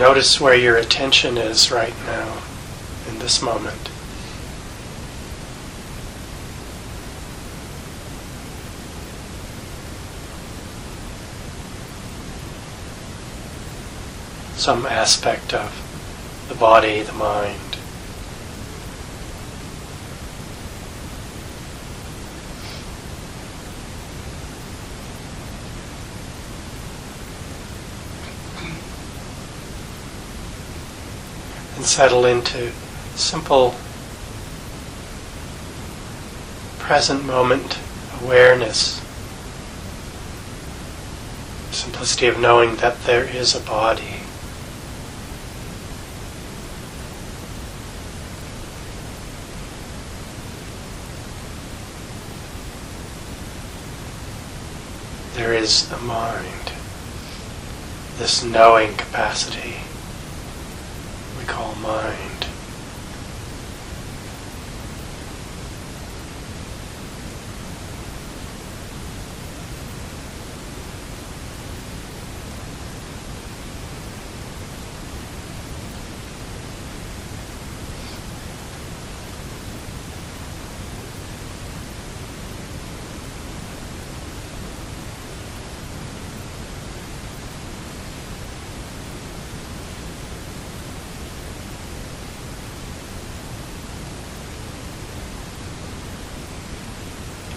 Notice where your attention is right now, in this moment. Some aspect of the body, the mind. and settle into simple present moment awareness. Simplicity of knowing that there is a body. There is the mind, this knowing capacity we call mind.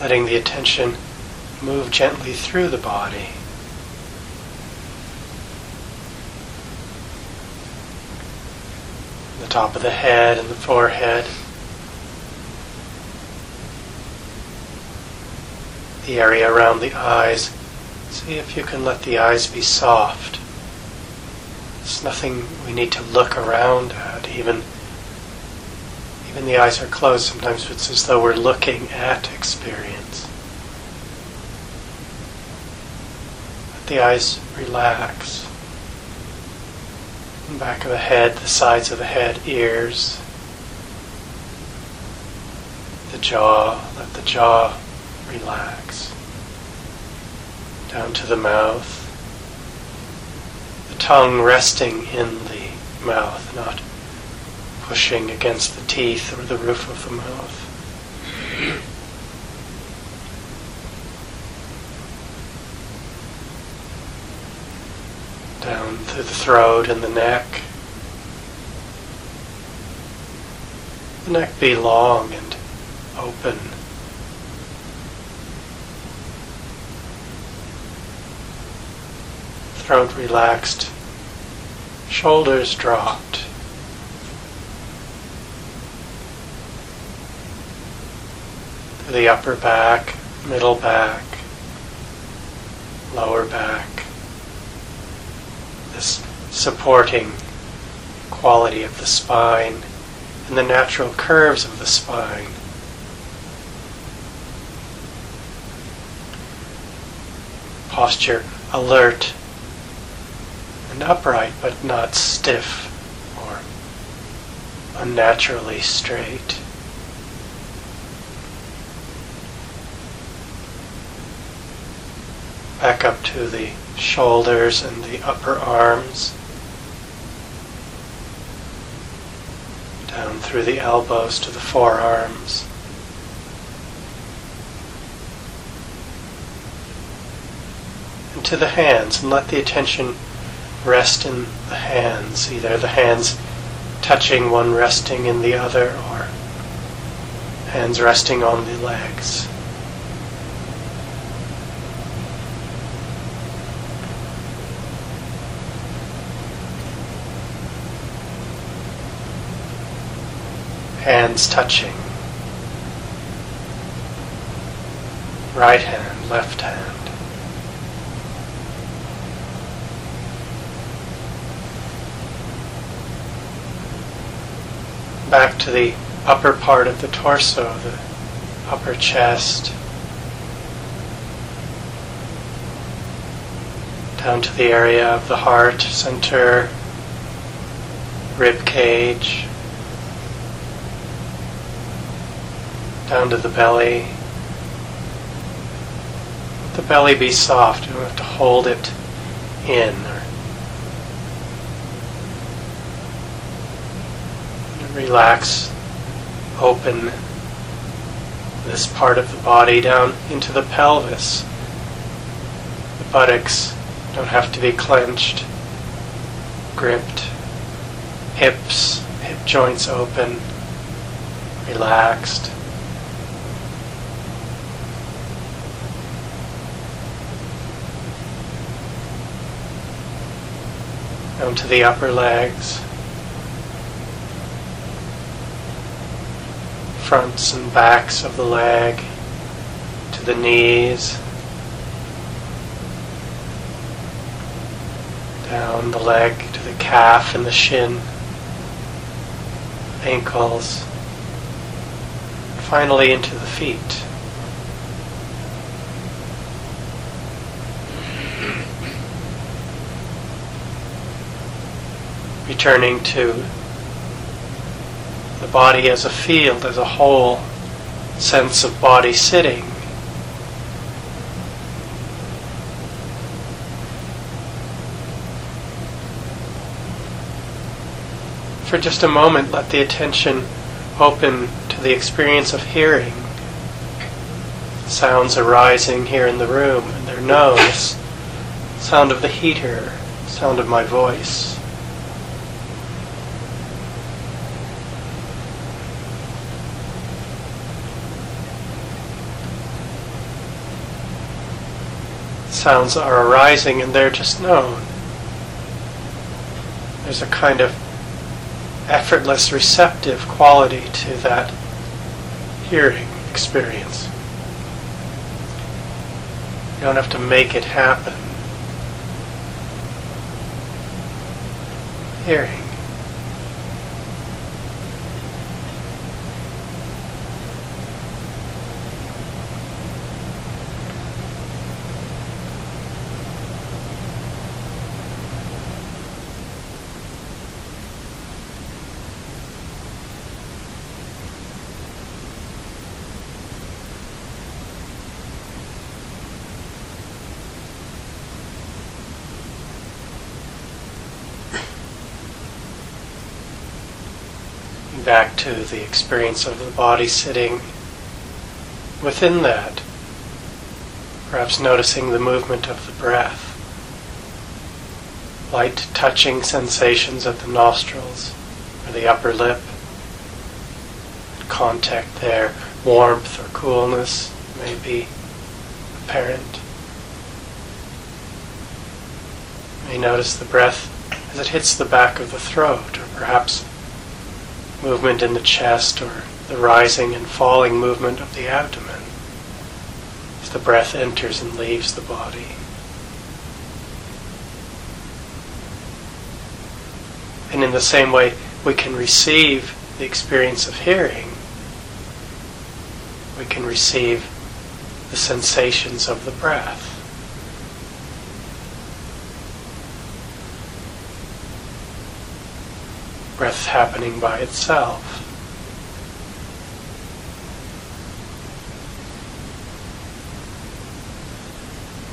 Letting the attention move gently through the body. The top of the head and the forehead. The area around the eyes. See if you can let the eyes be soft. It's nothing we need to look around at, even when the eyes are closed, sometimes it's as though we're looking at experience. Let the eyes relax. The back of the head, the sides of the head, ears, the jaw, let the jaw relax. Down to the mouth. The tongue resting in the mouth, not pushing against the teeth or the roof of the mouth. Down through the throat and the neck. The neck be long and open. Throat relaxed, shoulders dropped. The upper back, middle back, lower back. This supporting quality of the spine and the natural curves of the spine. Posture alert and upright but not stiff or unnaturally straight. Up to the shoulders and the upper arms, down through the elbows to the forearms. And to the hands, and let the attention rest in the hands, either the hands touching one resting in the other, or hands resting on the legs. Hands touching. Right hand, left hand. Back to the upper part of the torso, the upper chest. Down to the area of the heart center, rib cage. Down to the belly. Let the belly be soft. You don't have to hold it in relax, open this part of the body down into the pelvis. The buttocks don't have to be clenched, gripped, hips, hip joints open, relaxed. Down to the upper legs. fronts and backs of the leg to the knees, down the leg to the calf and the shin, ankles, finally into the feet. Returning to the body as a field, as a whole sense of body sitting. For just a moment, let the attention open to the experience of hearing. Sounds arising here in the room, and their nose, sound of the heater, sound of my voice. Sounds are arising and they're just known. There's a kind of effortless receptive quality to that hearing experience. You don't have to make it happen. Hearing. Back to the experience of the body sitting within that, perhaps noticing the movement of the breath, light touching sensations at the nostrils or the upper lip, contact there, warmth or coolness may be apparent. You may notice the breath as it hits the back of the throat or perhaps movement in the chest or the rising and falling movement of the abdomen as the breath enters and leaves the body. And in the same way, we can receive the experience of hearing. We can receive the sensations of the breath. Happening by itself.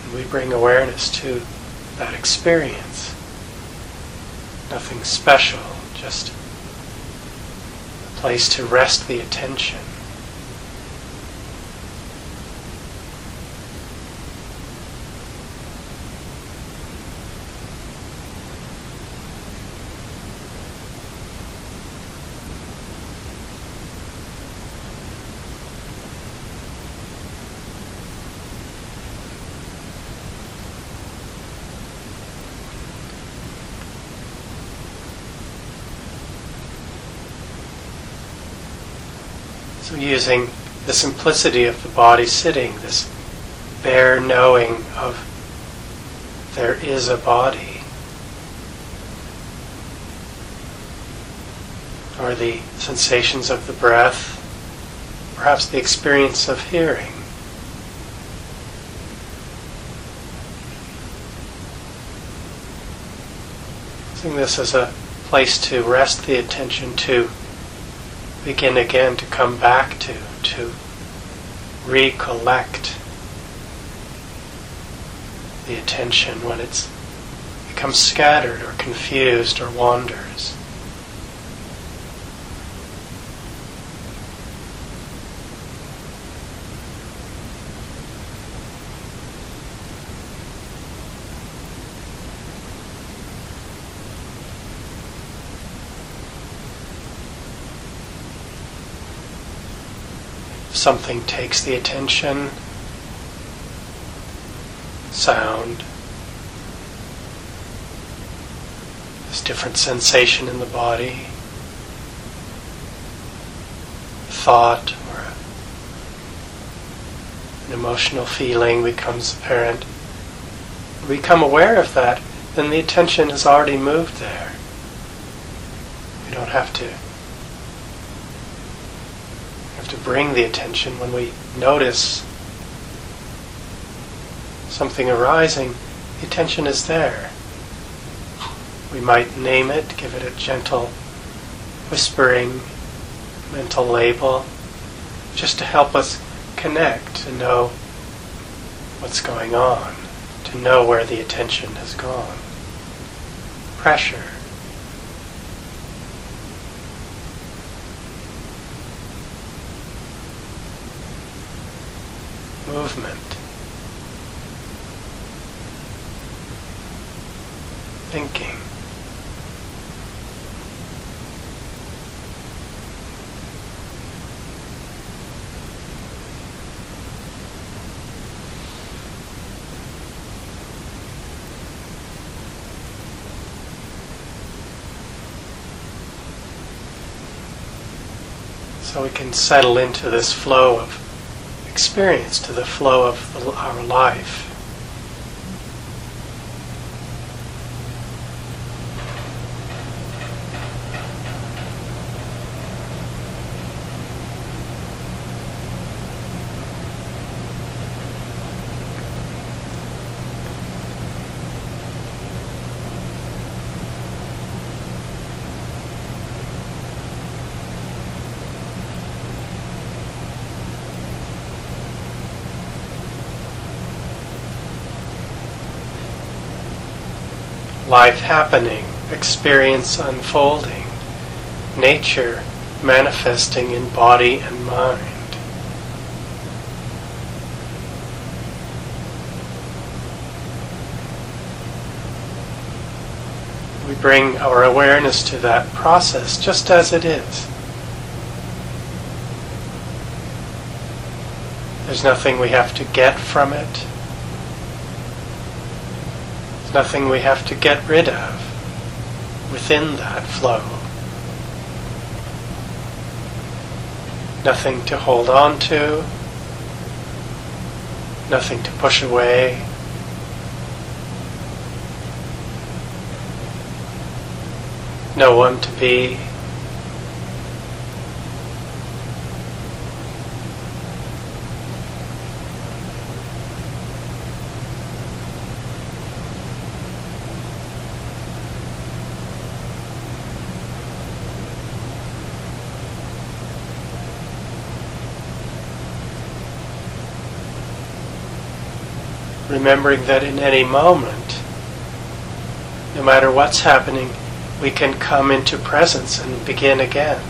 And we bring awareness to that experience. Nothing special, just a place to rest the attention. Using the simplicity of the body sitting, this bare knowing of there is a body, or the sensations of the breath, perhaps the experience of hearing. Using this as a place to rest the attention to begin again to come back to, to recollect the attention when it's becomes scattered or confused or wanders. Something takes the attention, sound, this different sensation in the body, thought or an emotional feeling becomes apparent. We become aware of that, then the attention has already moved there. We don't have to to bring the attention when we notice something arising, the attention is there. We might name it, give it a gentle whispering mental label, just to help us connect, to know what's going on, to know where the attention has gone. Pressure. Movement. Thinking. So we can settle into this flow of experience, to the flow of our life. Life happening, experience unfolding, nature manifesting in body and mind. We bring our awareness to that process just as it is. There's nothing we have to get from it nothing we have to get rid of within that flow. Nothing to hold on to, nothing to push away. No one to be. Remembering that in any moment, no matter what's happening, we can come into presence and begin again.